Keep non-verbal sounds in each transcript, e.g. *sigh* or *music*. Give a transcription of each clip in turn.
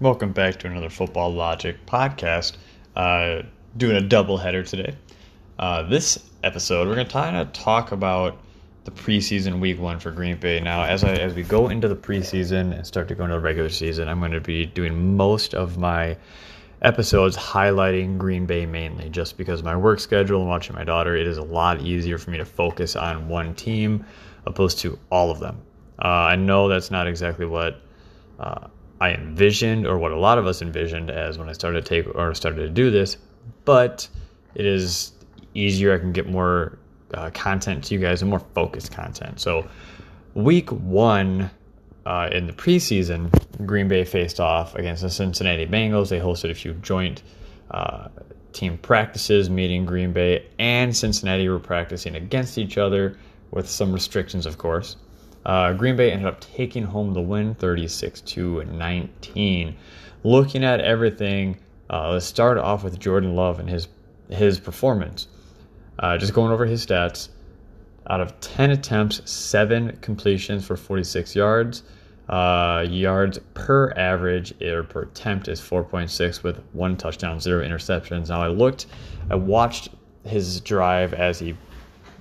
Welcome back to another Football Logic podcast. Uh, doing a double header today. Uh, this episode, we're going to kind of talk about the preseason week one for Green Bay. Now, as I as we go into the preseason and start to go into the regular season, I'm going to be doing most of my episodes highlighting Green Bay mainly, just because my work schedule and watching my daughter, it is a lot easier for me to focus on one team opposed to all of them. Uh, I know that's not exactly what uh, I envisioned or what a lot of us envisioned as when I started to take or started to do this, but it is easier. I can get more uh, content to you guys and more focused content. So, week one uh, in the preseason, Green Bay faced off against the Cincinnati Bengals. They hosted a few joint uh, team practices, meeting Green Bay and Cincinnati were practicing against each other with some restrictions, of course. Uh, Green Bay ended up taking home the win 36 to 19. Looking at everything, uh, let's start off with Jordan Love and his his performance. Uh, just going over his stats. Out of 10 attempts, 7 completions for 46 yards. Uh, yards per average or per attempt is 4.6 with one touchdown, zero interceptions. Now I looked, I watched his drive as he,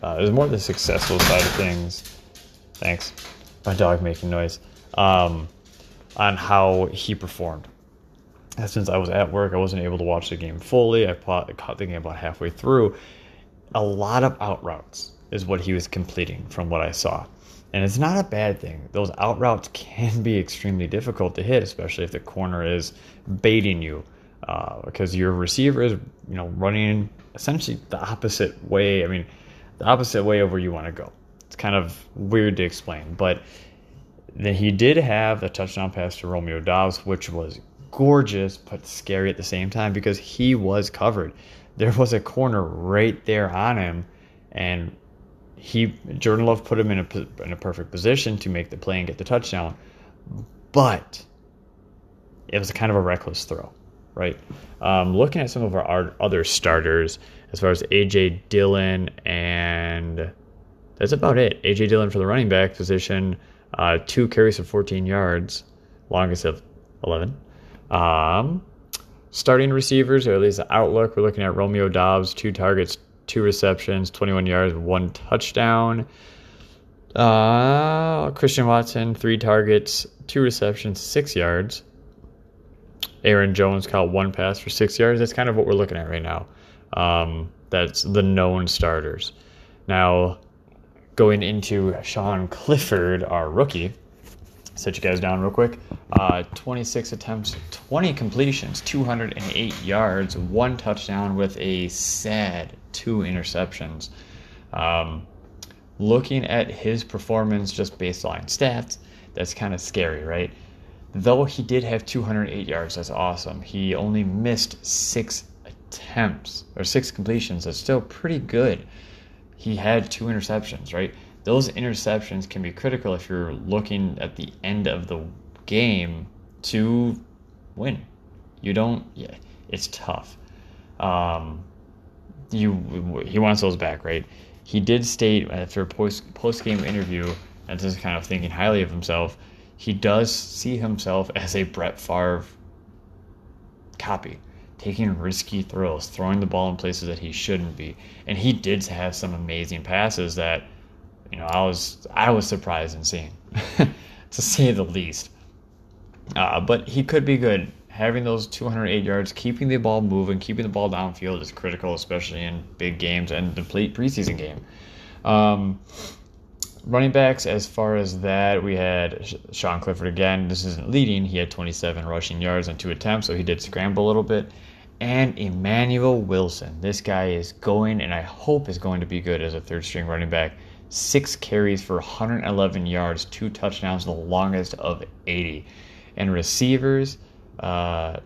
uh, it was more the successful side of things Thanks. My dog making noise. Um, on how he performed. Since I was at work, I wasn't able to watch the game fully. I caught the game about halfway through. A lot of out routes is what he was completing from what I saw. And it's not a bad thing. Those out routes can be extremely difficult to hit, especially if the corner is baiting you. Uh, because your receiver is, you know, running essentially the opposite way. I mean, the opposite way of where you want to go kind of weird to explain, but then he did have a touchdown pass to Romeo Doubs, which was gorgeous but scary at the same time because he was covered. There was a corner right there on him, and he Jordan Love put him in a in a perfect position to make the play and get the touchdown, but it was kind of a reckless throw, right? Um, looking at some of our other starters, as far as AJ Dillon and that's about it. AJ Dillon for the running back position, uh, two carries for 14 yards, longest of 11. Um, starting receivers, or at least the outlook, we're looking at Romeo Doubs, two targets, two receptions, 21 yards, one touchdown. Uh, Christian Watson, three targets, two receptions, six yards. Aaron Jones caught one pass for six yards. That's kind of what we're looking at right now. Um, that's the known starters. Now, going into Sean Clifford, our rookie. Set you guys down real quick. Uh, 26 attempts, 20 completions, 208 yards, one touchdown with a sad two interceptions. Um, looking at his performance, just baseline stats, that's kind of scary, right? Though he did have 208 yards, that's awesome. He only missed six attempts or six completions. That's still pretty good he had two interceptions, right? Those interceptions can be critical if you're looking at the end of the game to win. You don't, yeah, it's tough. Um, you he wants those back, right? He did state after a post post game interview, and just kind of thinking highly of himself. He does see himself as a Brett Favre copy taking risky throws, throwing the ball in places that he shouldn't be. And he did have some amazing passes that, you know, I was I was surprised in seeing, *laughs* to say the least. Uh, but he could be good. Having those 208 yards, keeping the ball moving, keeping the ball downfield is critical, especially in big games and the plate preseason game. Um, running backs, as far as that, we had Sean Clifford again. This isn't leading. He had 27 rushing yards on two attempts, so he did scramble a little bit and Emmanuel Wilson. This guy is going, and I hope is going to be good as a third string running back. Six carries for 111 yards, two touchdowns, the longest of 80. And receivers, uh,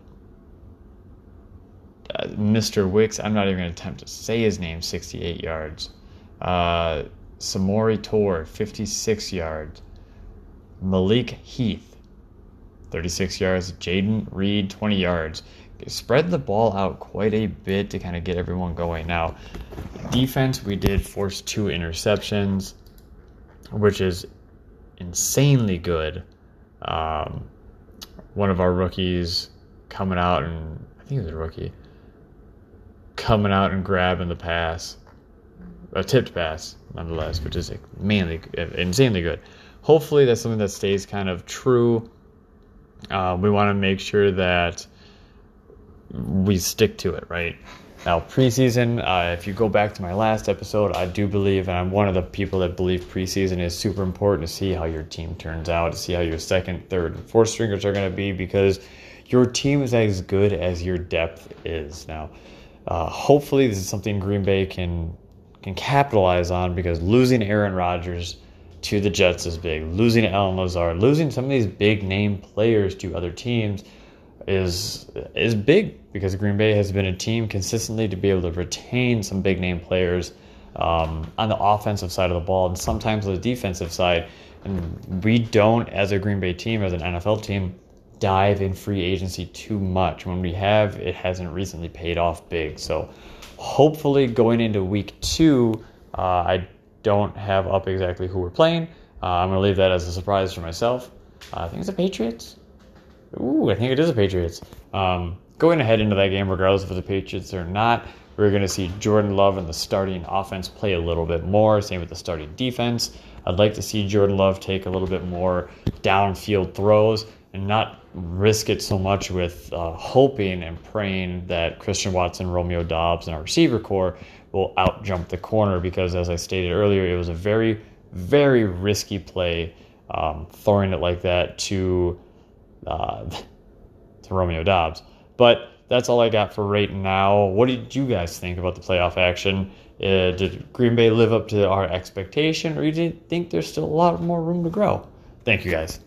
uh, Mr. Wicks, I'm not even going to attempt to say his name, 68 yards. Uh, Samori Toure, 56 yards. Malik Heath, 36 yards. Jayden Reed, 20 yards spread the ball out quite a bit to kind of get everyone going. Now, defense, we did force two interceptions, which is insanely good. Um, one of our rookies coming out and I think it was a rookie coming out and grabbing the pass, a tipped pass nonetheless, which is mainly insanely good. Hopefully, that's something that stays kind of true. Uh, we want to make sure that we stick to it, right? Now, preseason, uh, if you go back to my last episode, I do believe, and I'm one of the people that believe preseason is super important to see how your team turns out, to see how your second, third, and fourth stringers are going to be because your team is as good as your depth is. Now, uh, hopefully, this is something Green Bay can can capitalize on because losing Aaron Rodgers to the Jets is big. Losing Allen Lazard, losing some of these big name players to other teams is is big because Green Bay has been a team consistently to be able to retain some big name players um, on the offensive side of the ball and sometimes the defensive side. And we don't, as a Green Bay team, as an NFL team, dive in free agency too much. When we have, it hasn't recently paid off big. So hopefully, going into week two, uh, I don't have up exactly who we're playing. Uh, I'm going to leave that as a surprise for myself. Uh, I think it's the Patriots. Ooh, I think it is the Patriots. Um, going ahead into that game, regardless it's the Patriots or not, we're going to see Jordan Love and the starting offense play a little bit more. Same with the starting defense. I'd like to see Jordan Love take a little bit more downfield throws and not risk it so much with uh, hoping and praying that Christian Watson, Romeo Doubs, and our receiver corps will out jump the corner because, as I stated earlier, it was a very, very risky play um, throwing it like that to uh, *laughs* to Romeo Doubs. But that's all I got for right now. What did you guys think about the playoff action? Uh, did Green Bay live up to our expectation, or do you think there's still a lot more room to grow? Thank you guys.